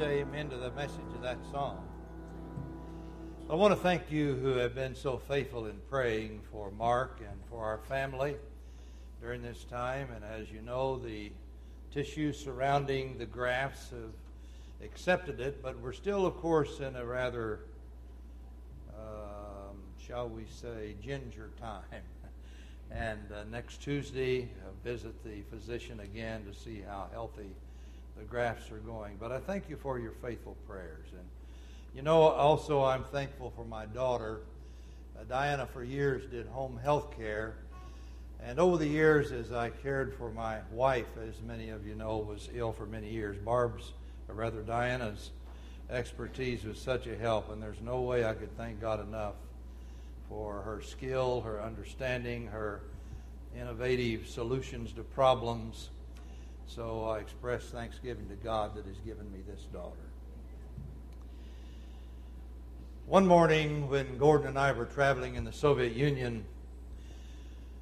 say amen to the message of that song. I want to thank you who have been so faithful in praying for Mark and for our family during this time. And as you know, the tissue surrounding the grafts have accepted it, but we're still, of course, in a rather, um, shall we say, ginger time. And uh, next Tuesday, I'll visit the physician again to see how healthy the grafts are going. But I thank you for your faithful prayers. And you know, also, I'm thankful for my daughter. Uh, Diana, for years, did home health care. And over the years, as I cared for my wife, as many of you know, was ill for many years, Barb's, or rather Diana's, expertise was such a help, and there's no way I could thank God enough for her skill, her understanding, her innovative solutions to problems. So I express thanksgiving to God that has given me this daughter. One morning, when Gordon and I were traveling in the Soviet Union,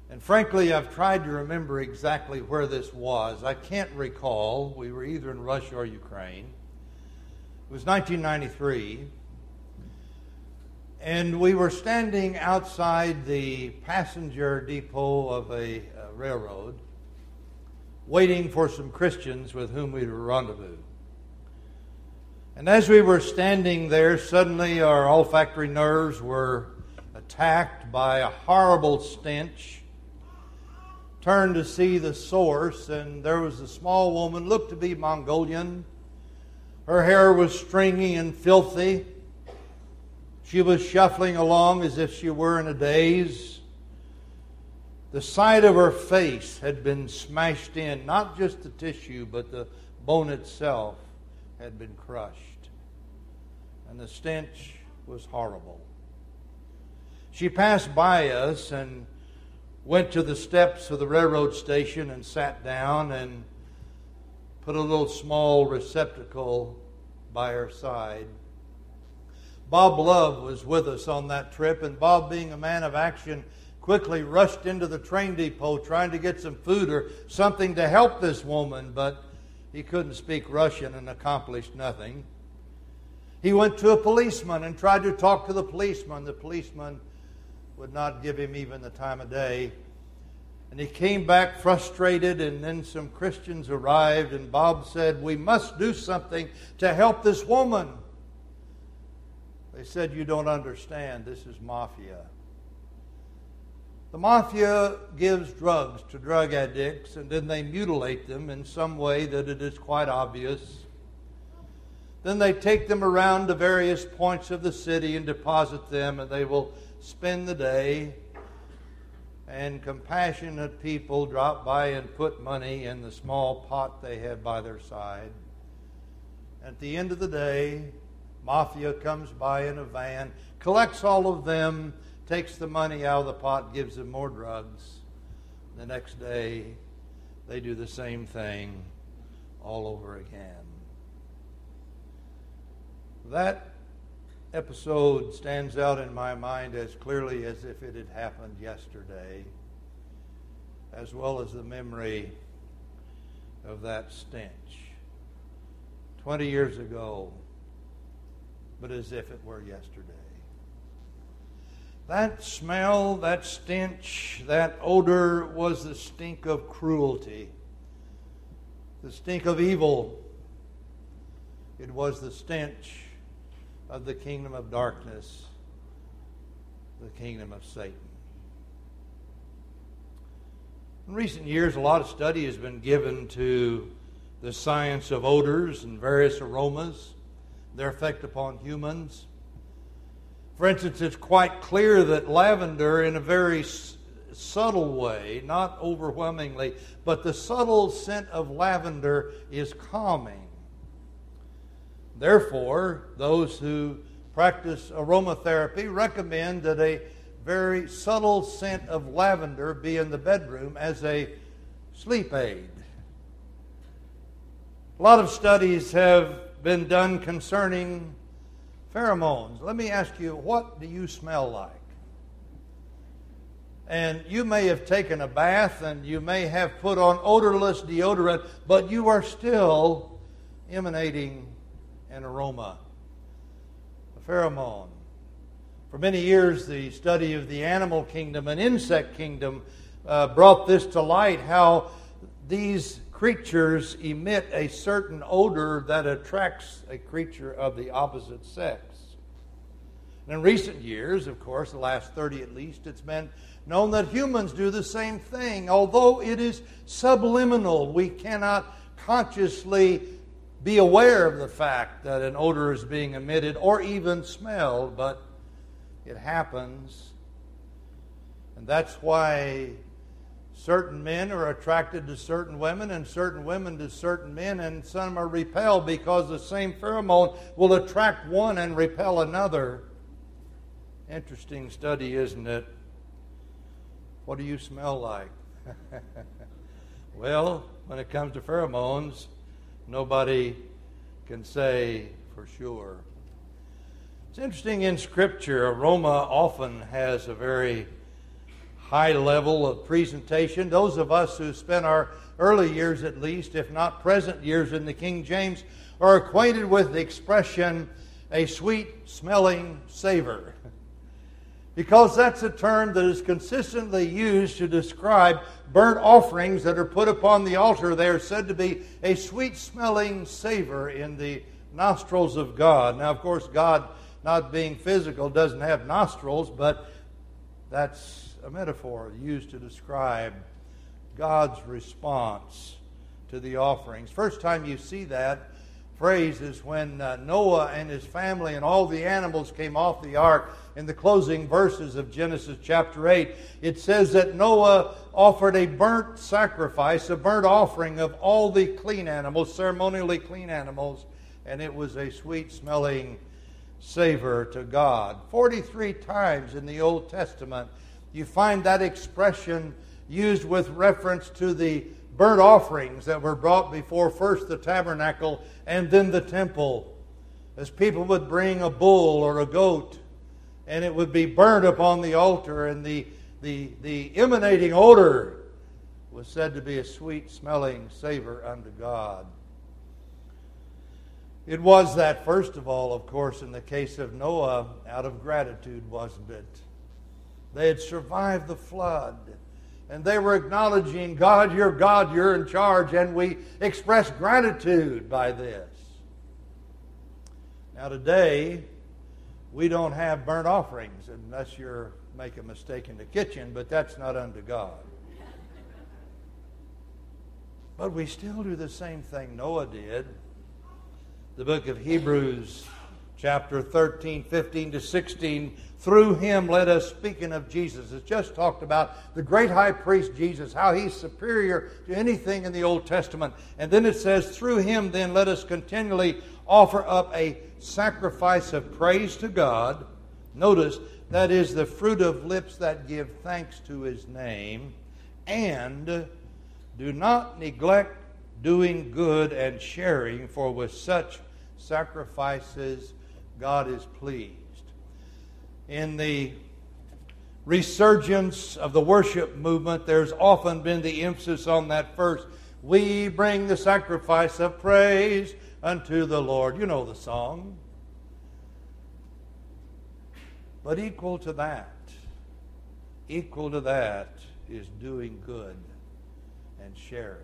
and frankly, I've tried to remember exactly where this was. I can't recall. We were either in Russia or Ukraine. It was 1993. And we were standing outside the passenger depot of a, a railroad, waiting for some Christians with whom we were rendezvous. And as we were standing there, suddenly our olfactory nerves were attacked by a horrible stench. Turned to see the source, and there was a small woman, looked to be Mongolian. Her hair was stringy and filthy. She was shuffling along as if she were in a daze. The side of her face had been smashed in, not just the tissue, but the bone itself had been crushed. And the stench was horrible. She passed by us and went to the steps of the railroad station and sat down and put a little small receptacle by her side. Bob Love was with us on that trip, and Bob, being a man of action, quickly rushed into the train depot trying to get some food or something to help this woman, but he couldn't speak Russian and accomplished nothing. He went to a policeman and tried to talk to the policeman. The policeman would not give him even the time of day. And he came back frustrated, and then some Christians arrived, and Bob said, We must do something to help this woman. They said, You don't understand. This is mafia. The mafia gives drugs to drug addicts and then they mutilate them in some way that it is quite obvious. Then they take them around to various points of the city and deposit them, and they will spend the day. And compassionate people drop by and put money in the small pot they have by their side. At the end of the day, Mafia comes by in a van, collects all of them, takes the money out of the pot, gives them more drugs. The next day, they do the same thing all over again. That episode stands out in my mind as clearly as if it had happened yesterday, as well as the memory of that stench. Twenty years ago, but as if it were yesterday. That smell, that stench, that odor was the stink of cruelty, the stink of evil. It was the stench of the kingdom of darkness, the kingdom of Satan. In recent years, a lot of study has been given to the science of odors and various aromas their effect upon humans. For instance, it's quite clear that lavender, in a very s- subtle way, not overwhelmingly, but the subtle scent of lavender is calming. Therefore, those who practice aromatherapy recommend that a very subtle scent of lavender be in the bedroom as a sleep aid. A lot of studies have been done concerning pheromones. Let me ask you, what do you smell like? And you may have taken a bath and you may have put on odorless deodorant, but you are still emanating an aroma, a pheromone. For many years, the study of the animal kingdom and insect kingdom uh, brought this to light how these creatures emit a certain odor that attracts a creature of the opposite sex. And in recent years, of course, the last 30 at least, it's been known that humans do the same thing. Although it is subliminal, we cannot consciously be aware of the fact that an odor is being emitted or even smelled, but it happens. And that's why certain men are attracted to certain women and certain women to certain men, and some are repelled because the same pheromone will attract one and repel another. Interesting study, isn't it? What do you smell like? well, when it comes to pheromones, nobody can say for sure. It's interesting in Scripture, aroma often has a very high level of presentation. Those of us who spent our early years, at least, if not present years in the King James, are acquainted with the expression a sweet smelling savor. Because that's a term that is consistently used to describe burnt offerings that are put upon the altar. They are said to be a sweet smelling savor in the nostrils of God. Now, of course, God, not being physical, doesn't have nostrils, but that's metaphor used to describe God's response to the offerings. First time you see that phrase is when uh, Noah and his family and all the animals came off the ark in the closing verses of Genesis chapter 8. It says that Noah offered a burnt sacrifice, a burnt offering of all the clean animals, ceremonially clean animals, and it was a sweet smelling savor to God. 43 times in the Old Testament, you find that expression used with reference to the burnt offerings that were brought before first the tabernacle and then the temple. As people would bring a bull or a goat, and it would be burnt upon the altar, and the, the, the emanating odor was said to be a sweet smelling savor unto God. It was that, first of all, of course, in the case of Noah, out of gratitude, wasn't it? They had survived the flood and they were acknowledging, God, you're God, you're in charge, and we express gratitude by this. Now, today, we don't have burnt offerings unless you're making a mistake in the kitchen, but that's not unto God. But we still do the same thing Noah did. The book of Hebrews, chapter 13, 15 to 16, through him let us, speaking of Jesus, it's just talked about the great high priest Jesus, how he's superior to anything in the Old Testament. And then it says, through him then let us continually offer up a sacrifice of praise to God. Notice, that is the fruit of lips that give thanks to his name. And do not neglect doing good and sharing, for with such sacrifices God is pleased in the resurgence of the worship movement, there's often been the emphasis on that first. We bring the sacrifice of praise unto the Lord. You know the song. But equal to that, equal to that is doing good and sharing.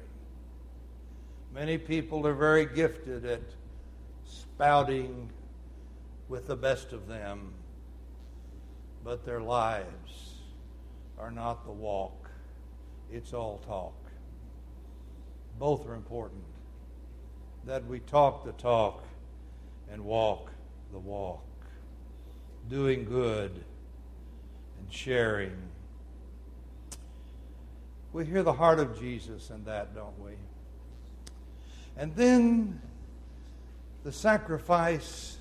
Many people are very gifted at spouting with the best of them but their lives are not the walk. It's all talk. Both are important. That we talk the talk and walk the walk. Doing good and sharing. We hear the heart of Jesus in that, don't we? And then the sacrifice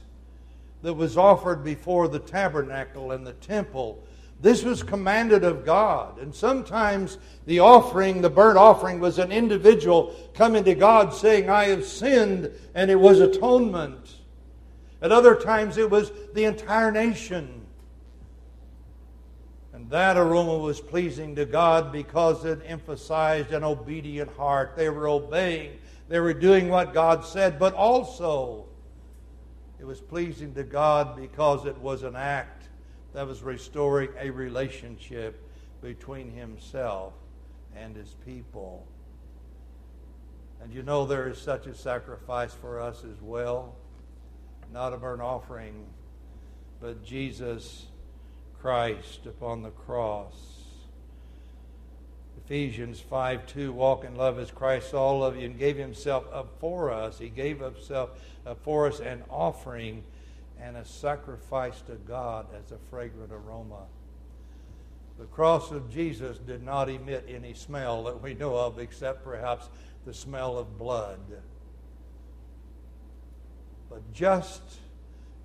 that was offered before the tabernacle and the temple. This was commanded of God. And sometimes the offering, the burnt offering, was an individual coming to God saying, I have sinned, and it was atonement. At other times it was the entire nation. And that aroma was pleasing to God because it emphasized an obedient heart. They were obeying, they were doing what God said, but also was pleasing to God because it was an act that was restoring a relationship between himself and his people. And you know there is such a sacrifice for us as well. Not a burnt offering, but Jesus Christ upon the cross. Ephesians 5 2, walk in love as Christ saw all of you, and gave himself up for us. He gave himself up for us an offering and a sacrifice to God as a fragrant aroma. The cross of Jesus did not emit any smell that we know of except perhaps the smell of blood. But just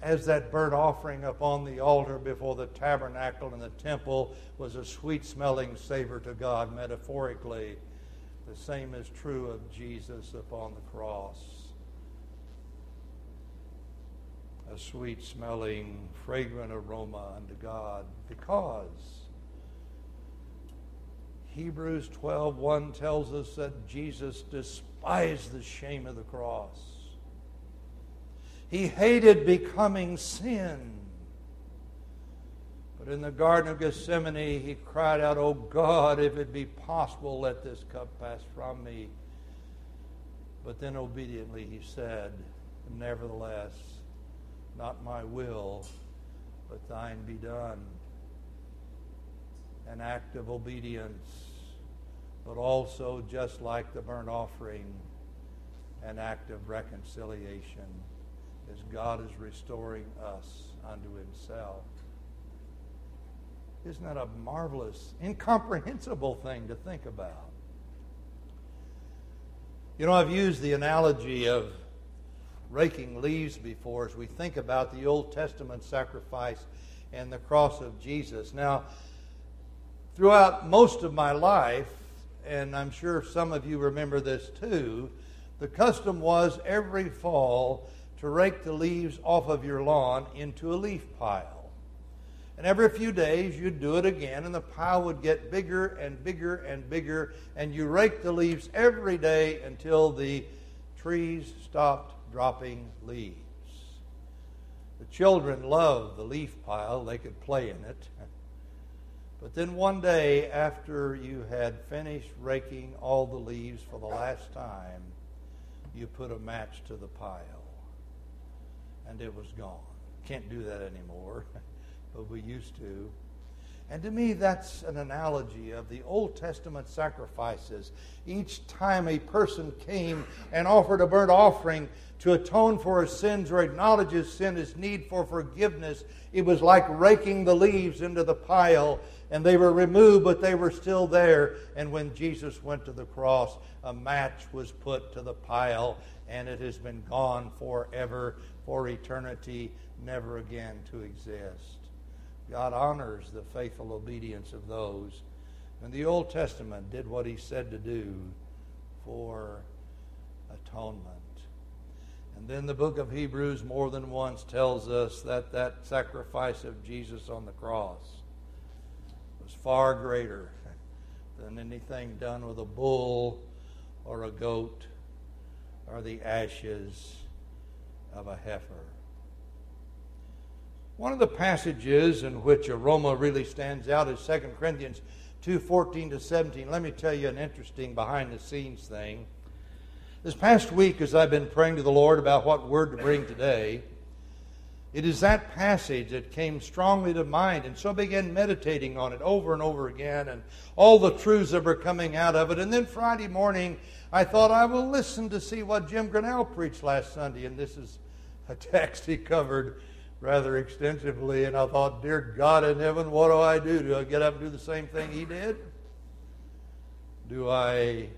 as that burnt offering upon the altar before the tabernacle and the temple was a sweet smelling savor to God, metaphorically, the same is true of Jesus upon the cross. A sweet smelling, fragrant aroma unto God because Hebrews 12:1 tells us that Jesus despised the shame of the cross. He hated becoming sin. But in the Garden of Gethsemane, he cried out, Oh God, if it be possible, let this cup pass from me. But then obediently he said, Nevertheless, not my will, but thine be done. An act of obedience but also, just like the burnt offering, an act of reconciliation as God is restoring us unto himself. Isn't that a marvelous, incomprehensible thing to think about? You know, I've used the analogy of raking leaves before as we think about the Old Testament sacrifice and the cross of Jesus. Now, throughout most of my life, and I'm sure some of you remember this too, the custom was every fall to rake the leaves off of your lawn into a leaf pile. And every few days you'd do it again, and the pile would get bigger and bigger and bigger, and you rake the leaves every day until the trees stopped dropping leaves. The children loved the leaf pile, they could play in it. But then one day, after you had finished raking all the leaves for the last time, you put a match to the pile. And it was gone. Can't do that anymore, but we used to. And to me, that's an analogy of the Old Testament sacrifices. Each time a person came and offered a burnt offering to atone for his sins or acknowledge his sin, his need for forgiveness, it was like raking the leaves into the pile and they were removed, but they were still there. And when Jesus went to the cross, a match was put to the pile, and it has been gone forever, for eternity, never again to exist. God honors the faithful obedience of those. And the Old Testament did what he said to do for atonement. And then the book of Hebrews more than once tells us that that sacrifice of Jesus on the cross was far greater than anything done with a bull or a goat or the ashes of a heifer. One of the passages in which aroma really stands out is 2 Corinthians 2:14 to 17. Let me tell you an interesting behind the scenes thing. This past week as I've been praying to the Lord about what word to bring today, it is that passage that came strongly to mind, and so I began meditating on it over and over again, and all the truths that were coming out of it. And then Friday morning, I thought I will listen to see what Jim Grinnell preached last Sunday, and this is a text he covered rather extensively. And I thought, dear God in heaven, what do I do? Do I get up and do the same thing he did? Do I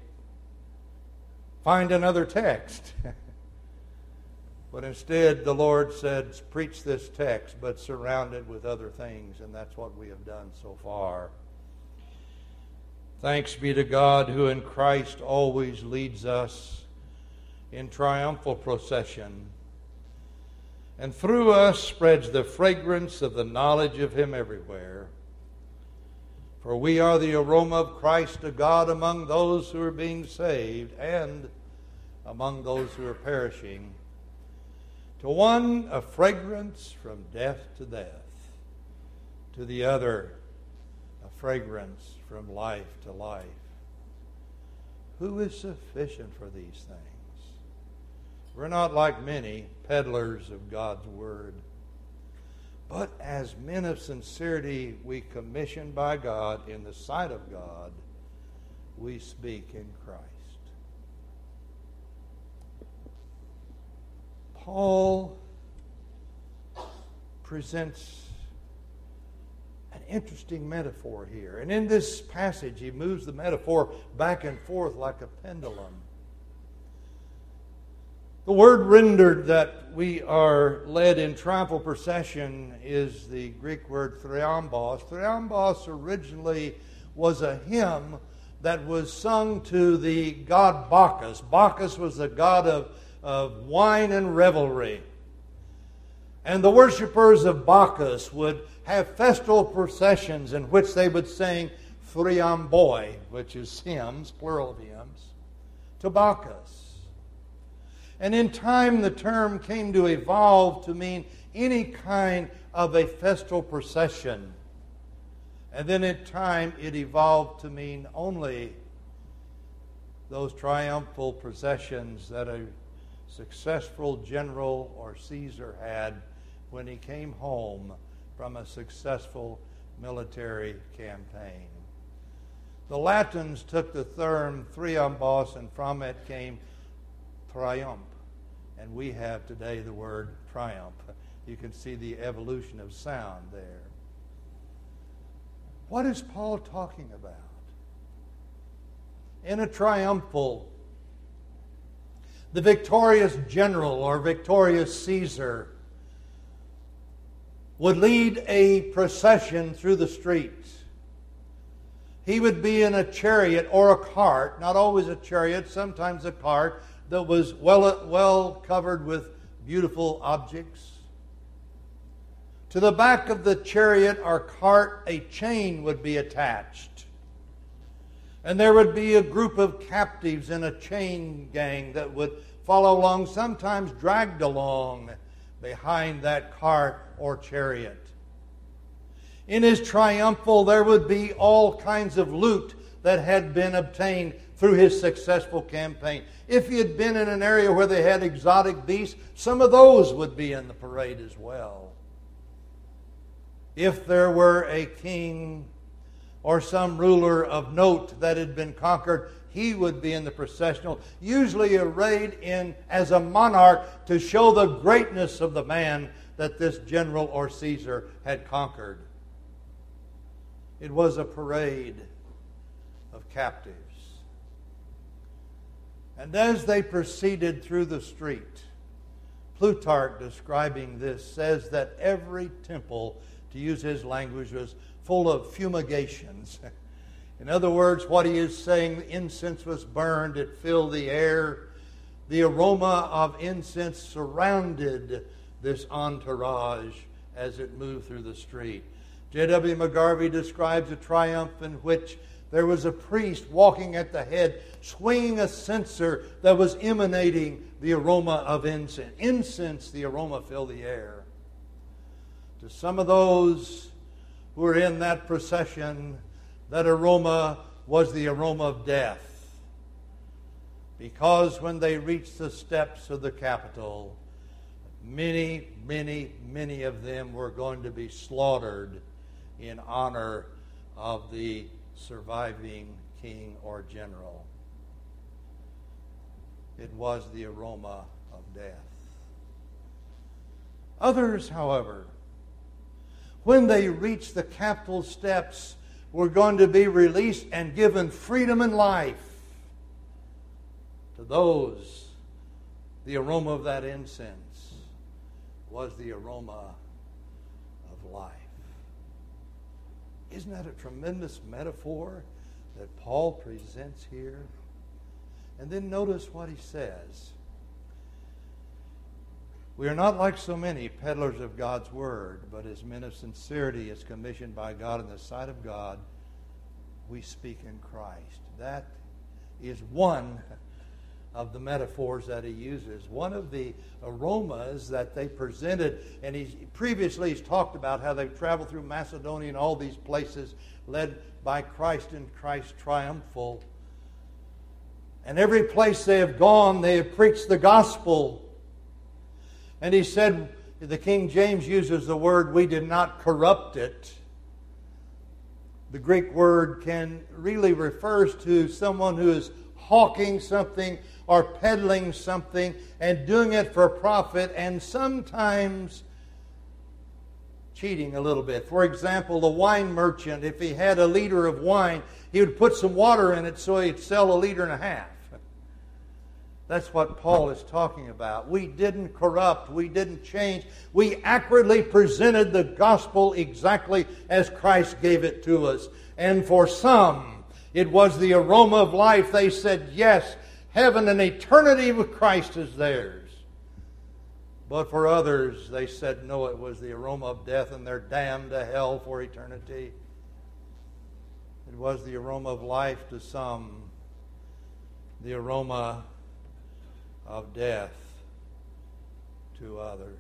find another text? But instead, the Lord said, preach this text, but surround it with other things, and that's what we have done so far. Thanks be to God who in Christ always leads us in triumphal procession, and through us spreads the fragrance of the knowledge of Him everywhere. For we are the aroma of Christ to God among those who are being saved and among those who are perishing. To one, a fragrance from death to death. To the other, a fragrance from life to life. Who is sufficient for these things? We're not like many peddlers of God's word. But as men of sincerity, we commissioned by God in the sight of God, we speak in Christ. Paul presents an interesting metaphor here. And in this passage, he moves the metaphor back and forth like a pendulum. The word rendered that we are led in triumphal procession is the Greek word thriambos. Thriambos originally was a hymn that was sung to the god Bacchus. Bacchus was the god of of wine and revelry. And the worshippers of Bacchus would have festal processions in which they would sing thriamboi, which is hymns, plural of hymns, to Bacchus. And in time, the term came to evolve to mean any kind of a festal procession. And then in time, it evolved to mean only those triumphal processions that a successful general or Caesar had when he came home from a successful military campaign. The Latins took the term thriambos and from it came triumph. And we have today the word triumph. You can see the evolution of sound there. What is Paul talking about? In a triumphal the victorious general or victorious Caesar would lead a procession through the streets. He would be in a chariot or a cart, not always a chariot, sometimes a cart that was well, well covered with beautiful objects. To the back of the chariot or cart, a chain would be attached. And there would be a group of captives in a chain gang that would follow along, sometimes dragged along behind that cart or chariot. In his triumphal, there would be all kinds of loot that had been obtained through his successful campaign. If he had been in an area where they had exotic beasts, some of those would be in the parade as well. If there were a king or some ruler of note that had been conquered, he would be in the processional, usually arrayed in as a monarch to show the greatness of the man that this general or Caesar had conquered. It was a parade of captives. And as they proceeded through the street, Plutarch, describing this, says that every temple, to use his language, was full of fumigations. In other words, what he is saying, incense was burned, it filled the air. The aroma of incense surrounded this entourage as it moved through the street. J.W. McGarvey describes a triumph in which there was a priest walking at the head, swinging a censer that was emanating the aroma of incense. Incense, the aroma filled the air. To some of those were in that procession, that aroma was the aroma of death. Because when they reached the steps of the Capitol, many, many, many of them were going to be slaughtered in honor of the surviving king or general. It was the aroma of death. Others, however, when they reached the Capitol steps, were going to be released and given freedom and life. To those, the aroma of that incense was the aroma of life. Isn't that a tremendous metaphor that Paul presents here? And then notice what he says. We are not like so many peddlers of God's word, but as men of sincerity, as commissioned by God in the sight of God, we speak in Christ. That is one of the metaphors that he uses. One of the aromas that they presented, and he's previously he's talked about how they've traveled through Macedonia and all these places led by Christ and Christ triumphal. And every place they have gone, they have preached the gospel. And he said, the King James uses the word, we did not corrupt it. The Greek word can really refers to someone who is hawking something or peddling something and doing it for profit and sometimes cheating a little bit. For example, the wine merchant, if he had a liter of wine, he would put some water in it so he'd sell a liter and a half. That's what Paul is talking about. We didn't corrupt, we didn't change. We accurately presented the gospel exactly as Christ gave it to us. And for some, it was the aroma of life. They said, Yes, heaven and eternity with Christ is theirs. But for others, they said, No, it was the aroma of death, and they're damned to hell for eternity. It was the aroma of life to some, the aroma of death to others.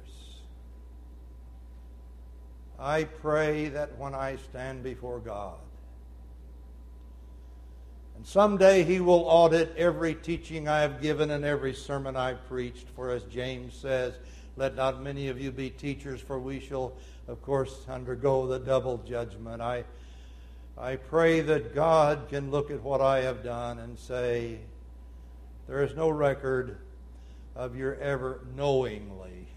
I pray that when I stand before God, and someday He will audit every teaching I have given and every sermon I've preached, for as James says, let not many of you be teachers, for we shall, of course, undergo the double judgment. I, I pray that God can look at what I have done and say, there is no record of your ever knowingly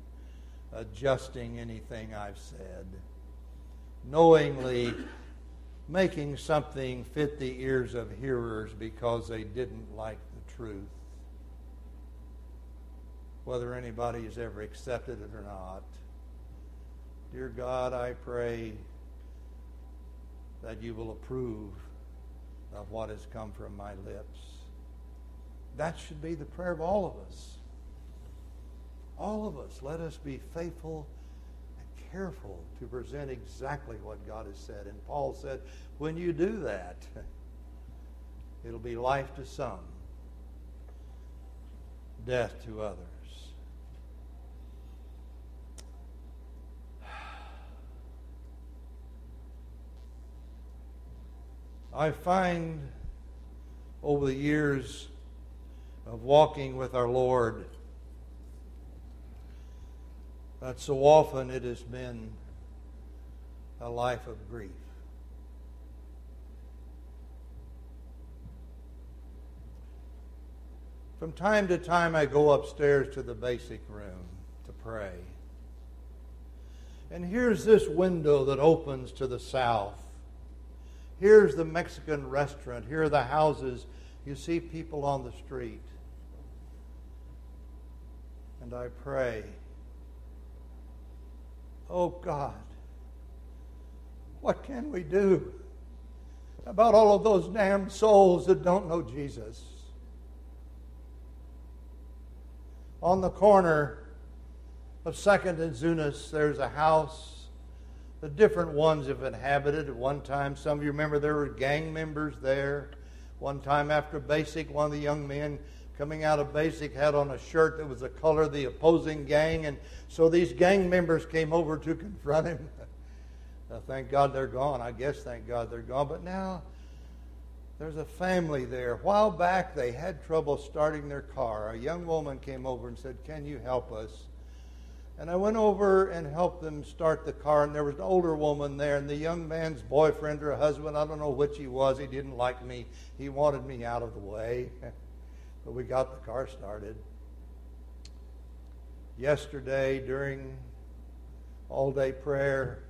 adjusting anything I've said, knowingly making something fit the ears of hearers because they didn't like the truth. Whether anybody has ever accepted it or not. Dear God, I pray that you will approve of what has come from my lips. That should be the prayer of all of us. All of us, let us be faithful and careful to present exactly what God has said. And Paul said, when you do that, it'll be life to some, death to others. I find over the years of walking with our Lord But so often it has been a life of grief. From time to time, I go upstairs to the basic room to pray. And here's this window that opens to the south. Here's the Mexican restaurant. Here are the houses. You see people on the street and I pray, Oh God, what can we do about all of those damned souls that don't know Jesus? On the corner of Second and Zunas, there's a house. The different ones have inhabited at one time. Some of you remember there were gang members there. One time after basic, one of the young men coming out of basic had on a shirt that was the color of the opposing gang. And so these gang members came over to confront him. thank God they're gone. I guess thank God they're gone. But now there's a family there. A while back, they had trouble starting their car. A young woman came over and said, Can you help us? And I went over and helped them start the car, and there was an older woman there, and the young man's boyfriend or husband, I don't know which he was, he didn't like me. He wanted me out of the way. but we got the car started. Yesterday, during all day prayer,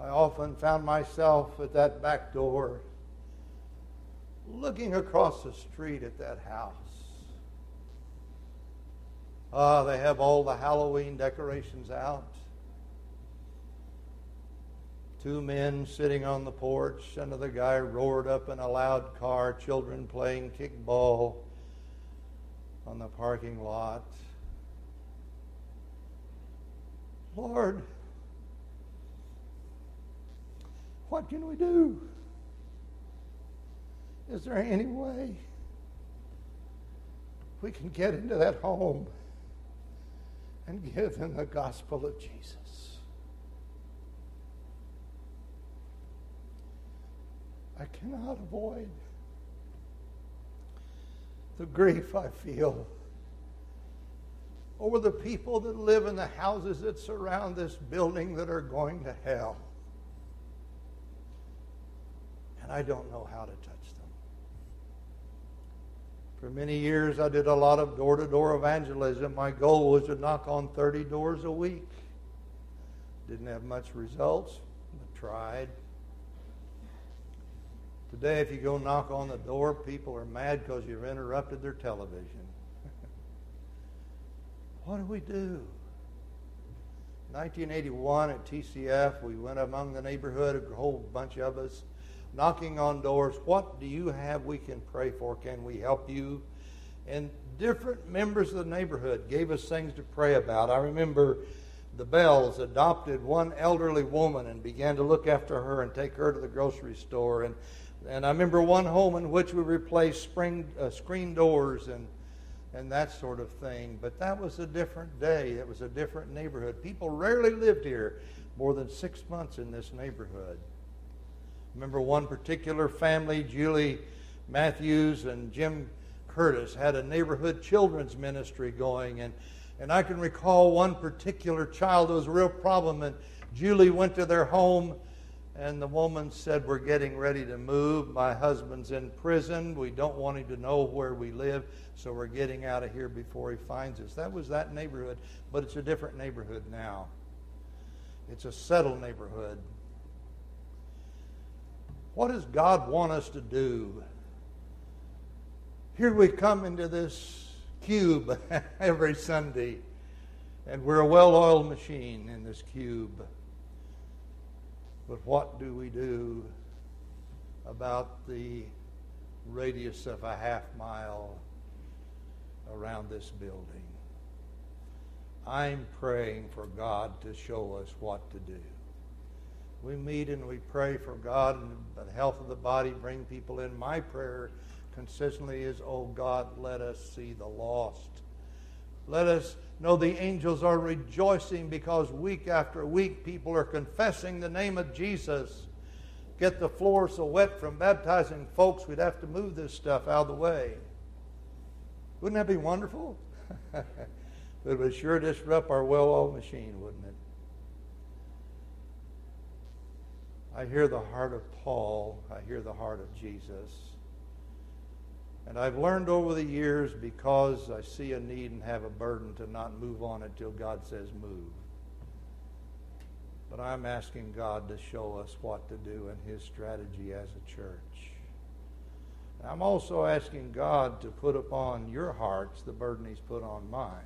I often found myself at that back door looking across the street at that house. Ah, they have all the Halloween decorations out. Two men sitting on the porch. Another guy roared up in a loud car. Children playing kickball on the parking lot. Lord, what can we do? Is there any way we can get into that home and give them the gospel of Jesus. I cannot avoid the grief I feel over the people that live in the houses that surround this building that are going to hell. And I don't know how to touch them. For many years, I did a lot of door to door evangelism. My goal was to knock on 30 doors a week. Didn't have much results, but tried. Today, if you go knock on the door, people are mad because you've interrupted their television. what do we do? 1981 at TCF, we went among the neighborhood, a whole bunch of us, knocking on doors. What do you have we can pray for? Can we help you? And different members of the neighborhood gave us things to pray about. I remember the Bells adopted one elderly woman and began to look after her and take her to the grocery store. And and I remember one home in which we replaced spring, uh, screen doors and, and that sort of thing. But that was a different day. It was a different neighborhood. People rarely lived here more than six months in this neighborhood. Remember one particular family, Julie Matthews and Jim Curtis, had a neighborhood children's ministry going. And, and I can recall one particular child, was a real problem. And Julie went to their home and the woman said, We're getting ready to move. My husband's in prison. We don't want him to know where we live, so we're getting out of here before he finds us. That was that neighborhood, but it's a different neighborhood now. It's a settled neighborhood. What does God want us to do? Here we come into this cube every Sunday, and we're a well oiled machine in this cube. But what do we do about the radius of a half mile around this building? I'm praying for God to show us what to do. We meet and we pray for God and the health of the body, bring people in. My prayer consistently is, Oh God, let us see the lost. Let us know the angels are rejoicing because week after week people are confessing the name of Jesus. Get the floor so wet from baptizing folks, we'd have to move this stuff out of the way. Wouldn't that be wonderful? but it would sure disrupt our well oiled machine, wouldn't it? I hear the heart of Paul. I hear the heart of Jesus. And I've learned over the years because I see a need and have a burden to not move on it till God says move. But I'm asking God to show us what to do in His strategy as a church. I'm also asking God to put upon your hearts the burden He's put on mine.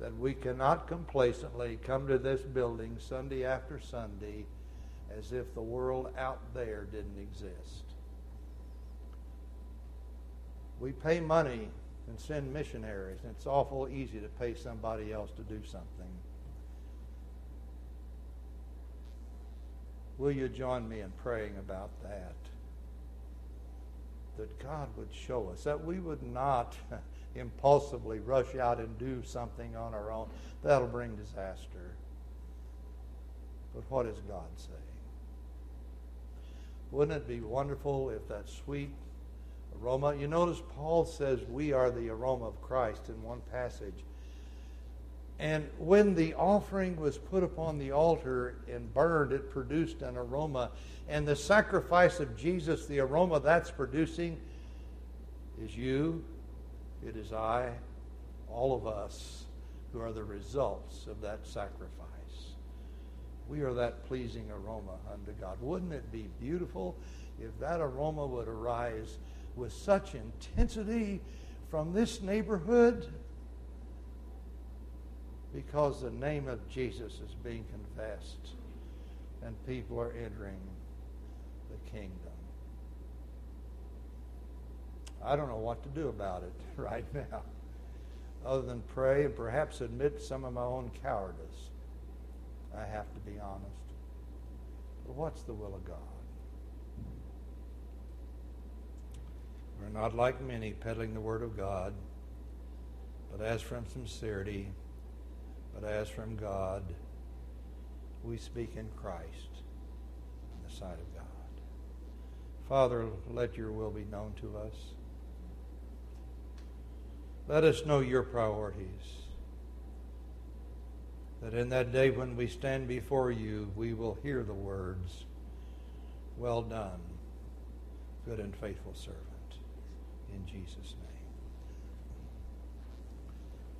That we cannot complacently come to this building Sunday after Sunday as if the world out there didn't exist. We pay money and send missionaries, and it's awful easy to pay somebody else to do something. Will you join me in praying about that? That God would show us, that we would not impulsively rush out and do something on our own. That'll bring disaster. But what is God saying? Wouldn't it be wonderful if that sweet aroma. You notice Paul says we are the aroma of Christ in one passage. And when the offering was put upon the altar and burned, it produced an aroma. And the sacrifice of Jesus, the aroma that's producing, is you, it is I, all of us who are the results of that sacrifice. We are that pleasing aroma unto God. Wouldn't it be beautiful if that aroma would arise with such intensity from this neighborhood because the name of Jesus is being confessed and people are entering the kingdom. I don't know what to do about it right now, other than pray and perhaps admit some of my own cowardice. I have to be honest. But what's the will of God? We're not like many peddling the Word of God. but as from sincerity, but as from God, we speak in Christ in the sight of God. Father, let your will be known to us. Let us know your priorities. That in that day when we stand before you, we will hear the words, Well done, good and faithful servant. In Jesus' name.